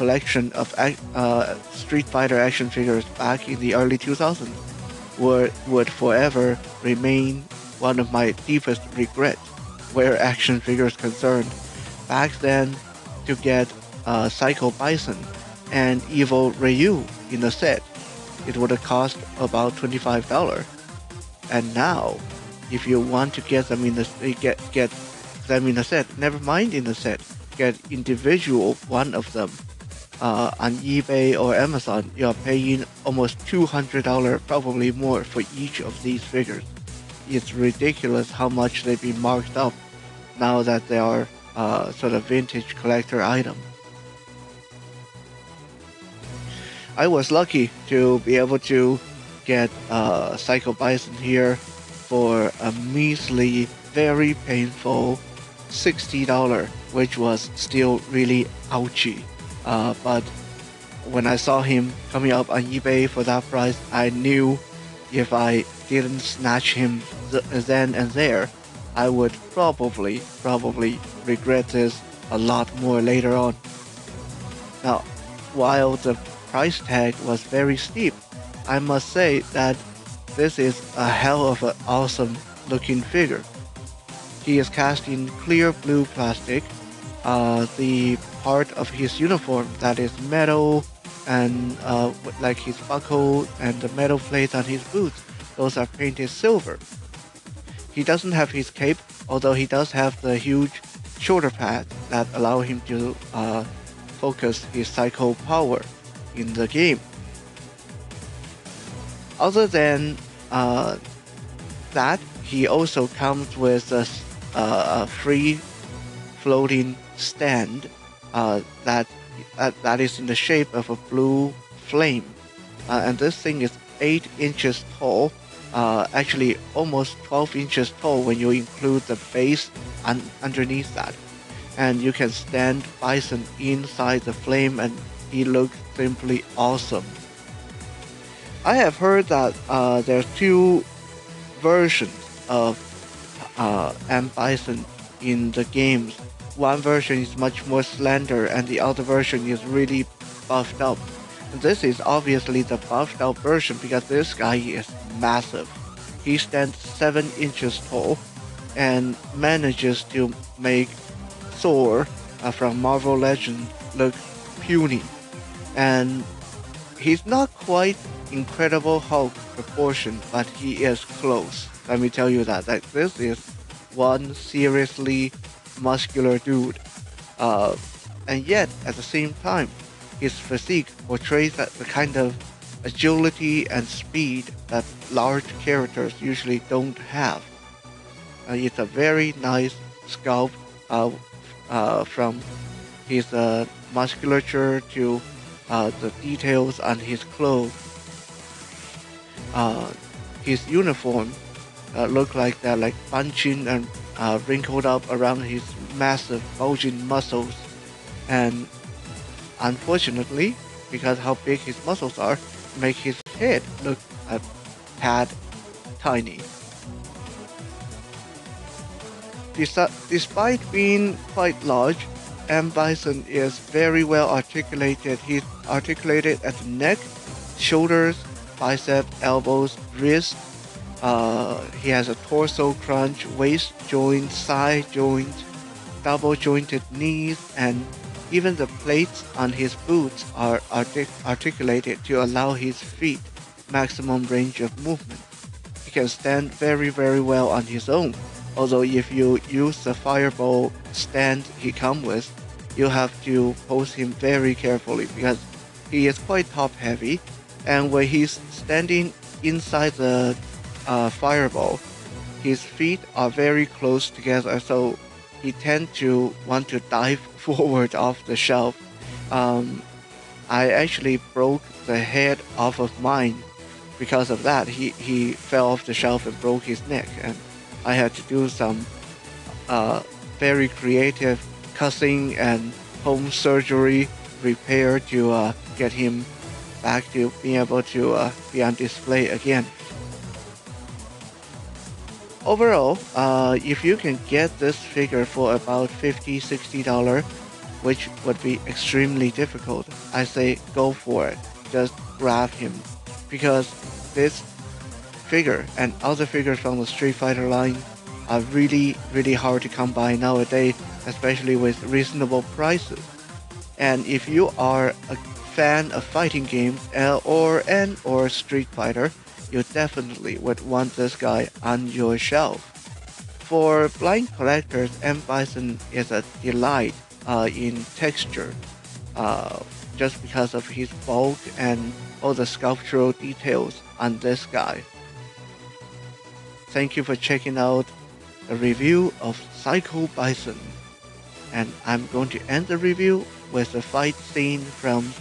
collection of uh, Street Fighter action figures back in the early 2000s would, would forever remain one of my deepest regrets where action figures concerned. Back then, to get uh, Psycho Bison and Evil Ryu in the set, it would have cost about $25. And now, if you want to get them in the get get them in the set, never mind in the set, get individual one of them uh, on eBay or Amazon, you are paying almost $200, probably more, for each of these figures. It's ridiculous how much they've been marked up now that they are uh, sort of vintage collector item. I was lucky to be able to get uh, Psycho Bison here for a measly, very painful $60, which was still really ouchy. Uh, but when I saw him coming up on eBay for that price, I knew if I didn't snatch him th then and there, I would probably, probably regret this a lot more later on. Now, while the price tag was very steep, I must say that this is a hell of an awesome looking figure. He is cast in clear blue plastic. Uh, the part of his uniform that is metal and uh, like his buckle and the metal plates on his boots, those are painted silver. He doesn't have his cape, although he does have the huge shoulder pad that allow him to uh, focus his psycho power in the game. Other than uh, that, he also comes with a, a free floating stand uh, that, that that is in the shape of a blue flame, uh, and this thing is eight inches tall. Uh, actually, almost 12 inches tall when you include the base un underneath that, and you can stand Bison inside the flame, and he looks simply awesome. I have heard that uh, are two versions of uh, M Bison in the games one version is much more slender and the other version is really buffed up. This is obviously the buffed up version because this guy is massive. He stands 7 inches tall and manages to make Thor uh, from Marvel Legends look puny. And he's not quite Incredible Hulk proportion, but he is close. Let me tell you that. Like, this is one seriously muscular dude. Uh, and yet, at the same time, his physique portrays that the kind of agility and speed that large characters usually don't have. Uh, it's a very nice sculpt uh, uh, from his uh, musculature to uh, the details on his clothes. Uh, his uniform look like they're like bunching and uh, wrinkled up around his massive bulging muscles and unfortunately because how big his muscles are make his head look a tad tiny despite being quite large M. Bison is very well articulated. He's articulated at the neck, shoulders, biceps, elbows, wrist, uh, he has a torso crunch, waist joint, side joint, double jointed knees, and Even the plates on his boots are artic articulated to allow his feet maximum range of movement. He can stand very very well on his own, although if you use the fireball stand he comes with, you have to pose him very carefully because he is quite top heavy and when he's standing inside the uh, fireball, his feet are very close together so he tends to want to dive forward off the shelf. Um, I actually broke the head off of mine because of that. He, he fell off the shelf and broke his neck and I had to do some uh, very creative cussing and home surgery repair to uh, get him back to being able to uh, be on display again. Overall, uh, if you can get this figure for about 50 $60, which would be extremely difficult, I say go for it. Just grab him. Because this figure and other figures from the Street Fighter line are really, really hard to come by nowadays, especially with reasonable prices. And if you are a fan of fighting games or and or Street Fighter, you definitely would want this guy on your shelf. For blind collectors, M. Bison is a delight uh, in texture, uh, just because of his bulk and all the sculptural details on this guy. Thank you for checking out a review of Psycho Bison. And I'm going to end the review with a fight scene from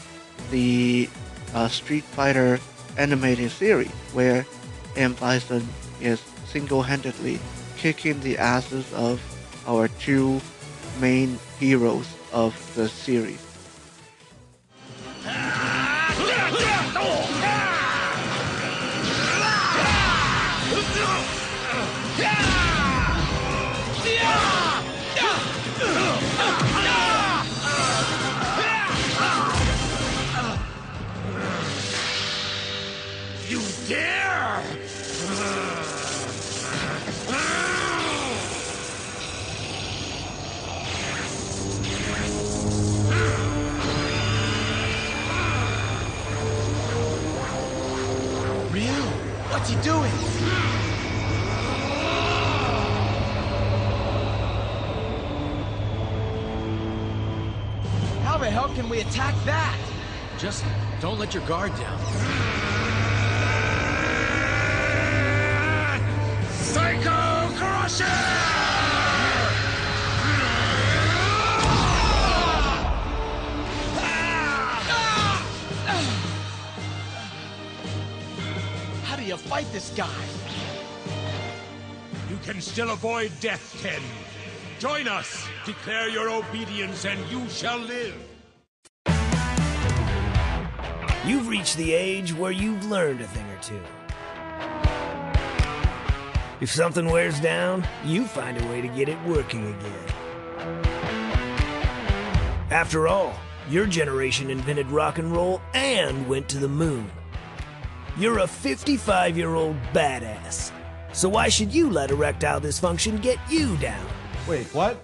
the uh, Street Fighter animated series where M. Bison is single-handedly kicking the asses of our two main heroes of the series. What's he doing? How the hell can we attack that? Just don't let your guard down. Psycho Crusher! Fight this guy? You can still avoid death, Ken. Join us. Declare your obedience and you shall live. You've reached the age where you've learned a thing or two. If something wears down, you find a way to get it working again. After all, your generation invented rock and roll and went to the moon. You're a 55 year old badass. So why should you let erectile dysfunction get you down? Wait, what?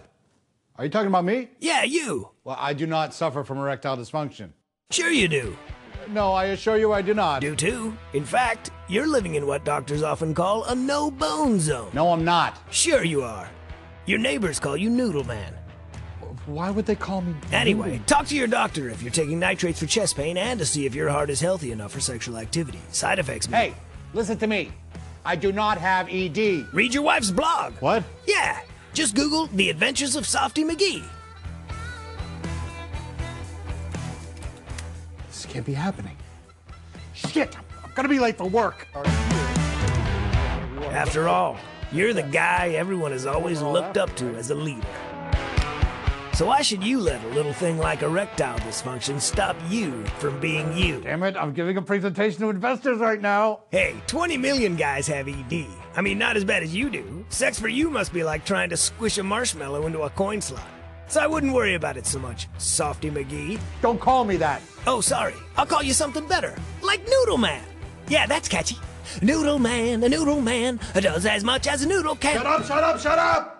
Are you talking about me? Yeah, you. Well, I do not suffer from erectile dysfunction. Sure you do. No, I assure you I do not. Do too. In fact, you're living in what doctors often call a no bone zone. No, I'm not. Sure you are. Your neighbors call you Noodle Man. Why would they call me? Anyway, Noodle? talk to your doctor if you're taking nitrates for chest pain and to see if your heart is healthy enough for sexual activity. Side effects. may- Hey, listen to me. I do not have ED. Read your wife's blog. What? Yeah. Just Google The Adventures of Softy McGee. This can't be happening. Shit, I'm gonna be late for work. After all, you're the guy everyone has always looked up to as a leader. So why should you let a little thing like erectile dysfunction stop you from being you? Damn it, I'm giving a presentation to investors right now. Hey, 20 million guys have ED. I mean, not as bad as you do. Sex for you must be like trying to squish a marshmallow into a coin slot. So I wouldn't worry about it so much, Softy McGee. Don't call me that. Oh, sorry. I'll call you something better, like Noodle Man. Yeah, that's catchy. Noodle Man, a Noodle Man does as much as a noodle can. Shut up, shut up, shut up!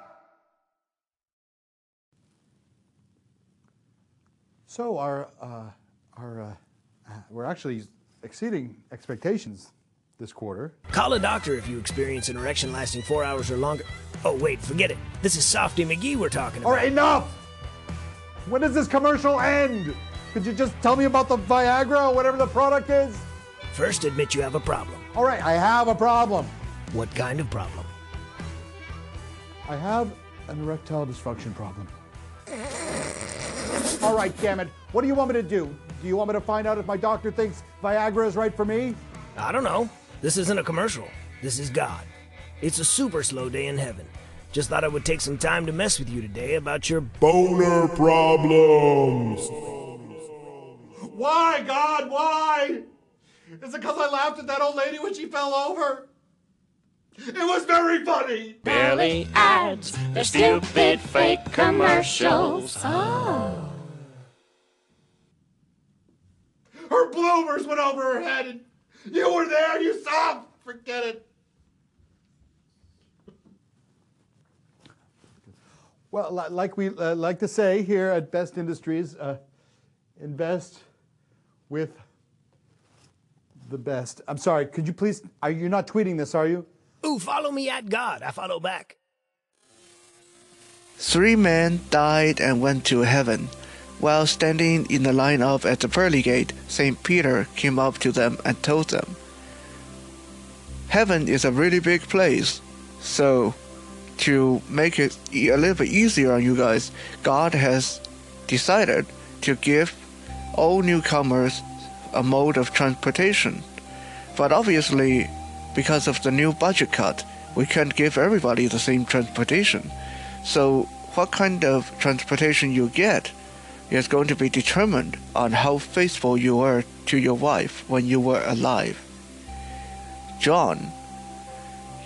So our uh, our uh, uh, we're actually exceeding expectations this quarter. Call a doctor if you experience an erection lasting four hours or longer. Oh, wait, forget it. This is Softy McGee we're talking about. All right, enough. When does this commercial end? Could you just tell me about the Viagra or whatever the product is? First, admit you have a problem. All right, I have a problem. What kind of problem? I have an erectile dysfunction problem. All right, damn it. What do you want me to do? Do you want me to find out if my doctor thinks Viagra is right for me? I don't know. This isn't a commercial. This is God. It's a super slow day in heaven. Just thought I would take some time to mess with you today about your boner problems. Why, God, why? Is it because I laughed at that old lady when she fell over? It was very funny. Barely ads, they're stupid fake commercials. Oh. Her bloomers went over her head and you were there, you saw. Forget it. Well, like we uh, like to say here at Best Industries, uh, invest with the best. I'm sorry. Could you please? Are you not tweeting this? Are you? Ooh, follow me at God. I follow back. Three men died and went to heaven. While standing in the line up at the pearly gate, St. Peter came up to them and told them, Heaven is a really big place, so to make it a little bit easier on you guys, God has decided to give all newcomers a mode of transportation. But obviously, because of the new budget cut, we can't give everybody the same transportation. So, what kind of transportation you get is going to be determined on how faithful you were to your wife when you were alive. John,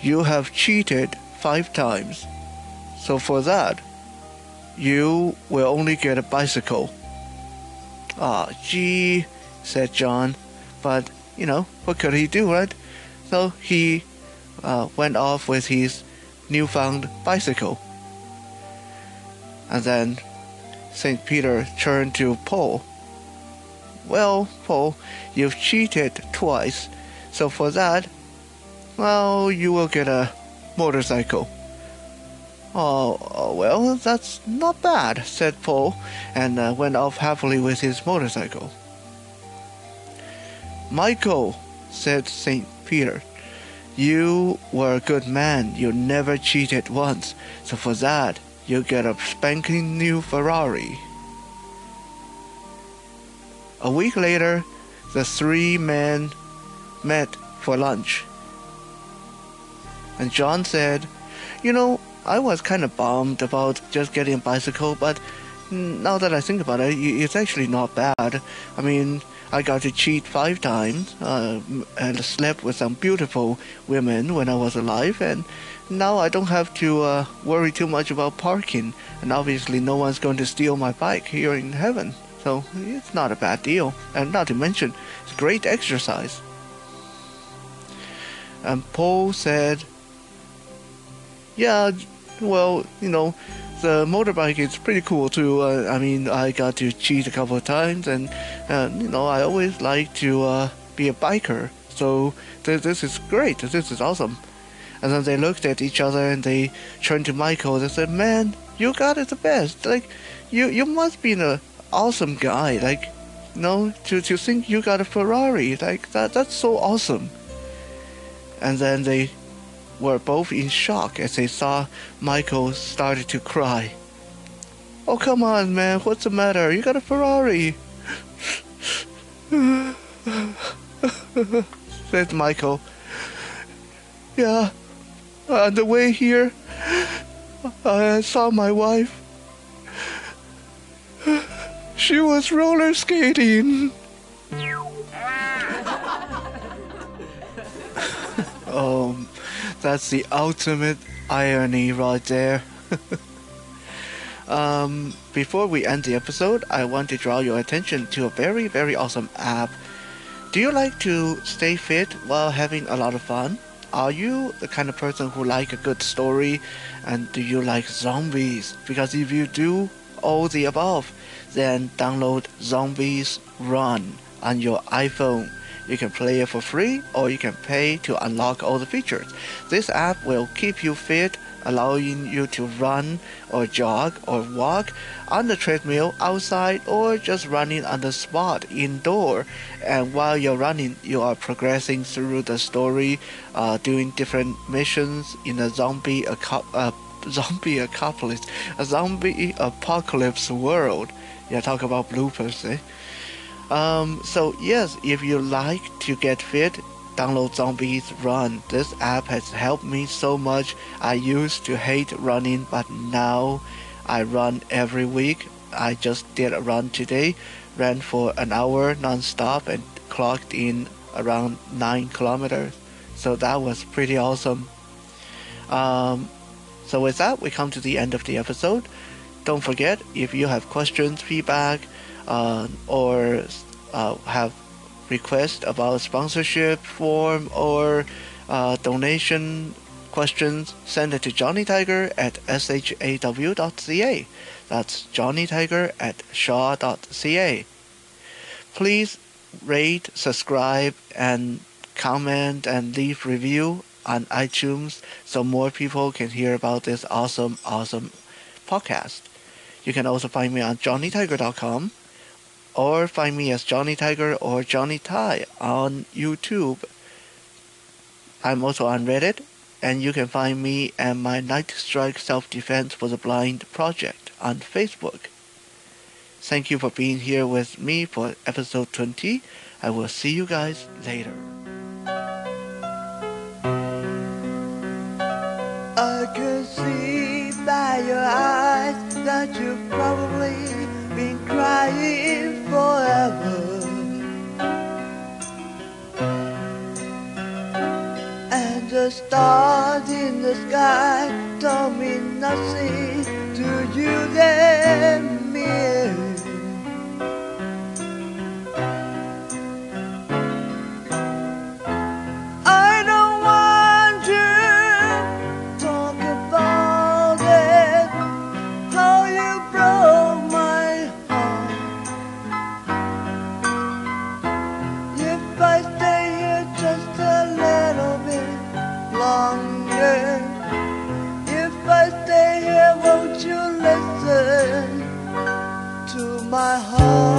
you have cheated five times. So for that, you will only get a bicycle. Ah, gee, said John. But, you know, what could he do, right? So he uh, went off with his newfound bicycle. And then St. Peter turned to Paul. Well, Paul, you've cheated twice, so for that, well, you will get a motorcycle. Oh, oh, well, that's not bad, said Paul, and uh, went off happily with his motorcycle. Michael, said St. Peter, you were a good man. You never cheated once, so for that, you get a spanking new Ferrari. A week later, the three men met for lunch. And John said, You know, I was kind of bummed about just getting a bicycle, but now that I think about it, it's actually not bad. I mean, I got to cheat five times uh, and slept with some beautiful women when I was alive, and now I don't have to uh, worry too much about parking. And obviously, no one's going to steal my bike here in heaven. So it's not a bad deal. And not to mention, it's great exercise. And Paul said, Yeah, well, you know, the motorbike is pretty cool too. Uh, I mean, I got to cheat a couple of times, and uh, you know, I always like to uh, be a biker. So th- this is great. This is awesome. And then they looked at each other and they turned to Michael. They said, "Man, you got it the best. Like, you you must be an awesome guy. Like, you know, to to think you got a Ferrari. Like that that's so awesome." And then they were both in shock as they saw Michael started to cry. Oh, come on, man. What's the matter? You got a Ferrari. said Michael. Yeah. On the way here, I saw my wife. She was roller skating. oh, that's the ultimate irony right there. um, before we end the episode, I want to draw your attention to a very, very awesome app. Do you like to stay fit while having a lot of fun? Are you the kind of person who like a good story? And do you like zombies? Because if you do all the above, then download Zombies Run on your iPhone. You can play it for free or you can pay to unlock all the features. This app will keep you fit, allowing you to run or jog or walk on the treadmill outside or just running on the spot indoor. And while you're running, you are progressing through the story, uh, doing different missions in a zombie aco- uh, zombie apocalypse, a zombie apocalypse world. Yeah, talk about bloopers, eh? Um, so yes, if you like to get fit, download Zombies Run. This app has helped me so much. I used to hate running, but now I run every week. I just did a run today, ran for an hour non-stop and clocked in around nine kilometers. So that was pretty awesome. Um, so with that, we come to the end of the episode. Don't forget, if you have questions, feedback, uh, or uh, have requests about sponsorship form or uh, donation questions, send it to Johnny Tiger at shaw.ca. That's Johnny Tiger at shaw.ca. Please rate, subscribe, and comment and leave review on iTunes so more people can hear about this awesome, awesome podcast. You can also find me on johnnytiger.com or find me as Johnny Tiger or Johnny Tai on YouTube. I'm also on Reddit, and you can find me and my Night Strike Self Defense for the Blind project on Facebook. Thank you for being here with me for episode 20. I will see you guys later. I can see by your eyes that you've probably crying forever. And the stars in the sky don't mean nothing to you, they mean my heart.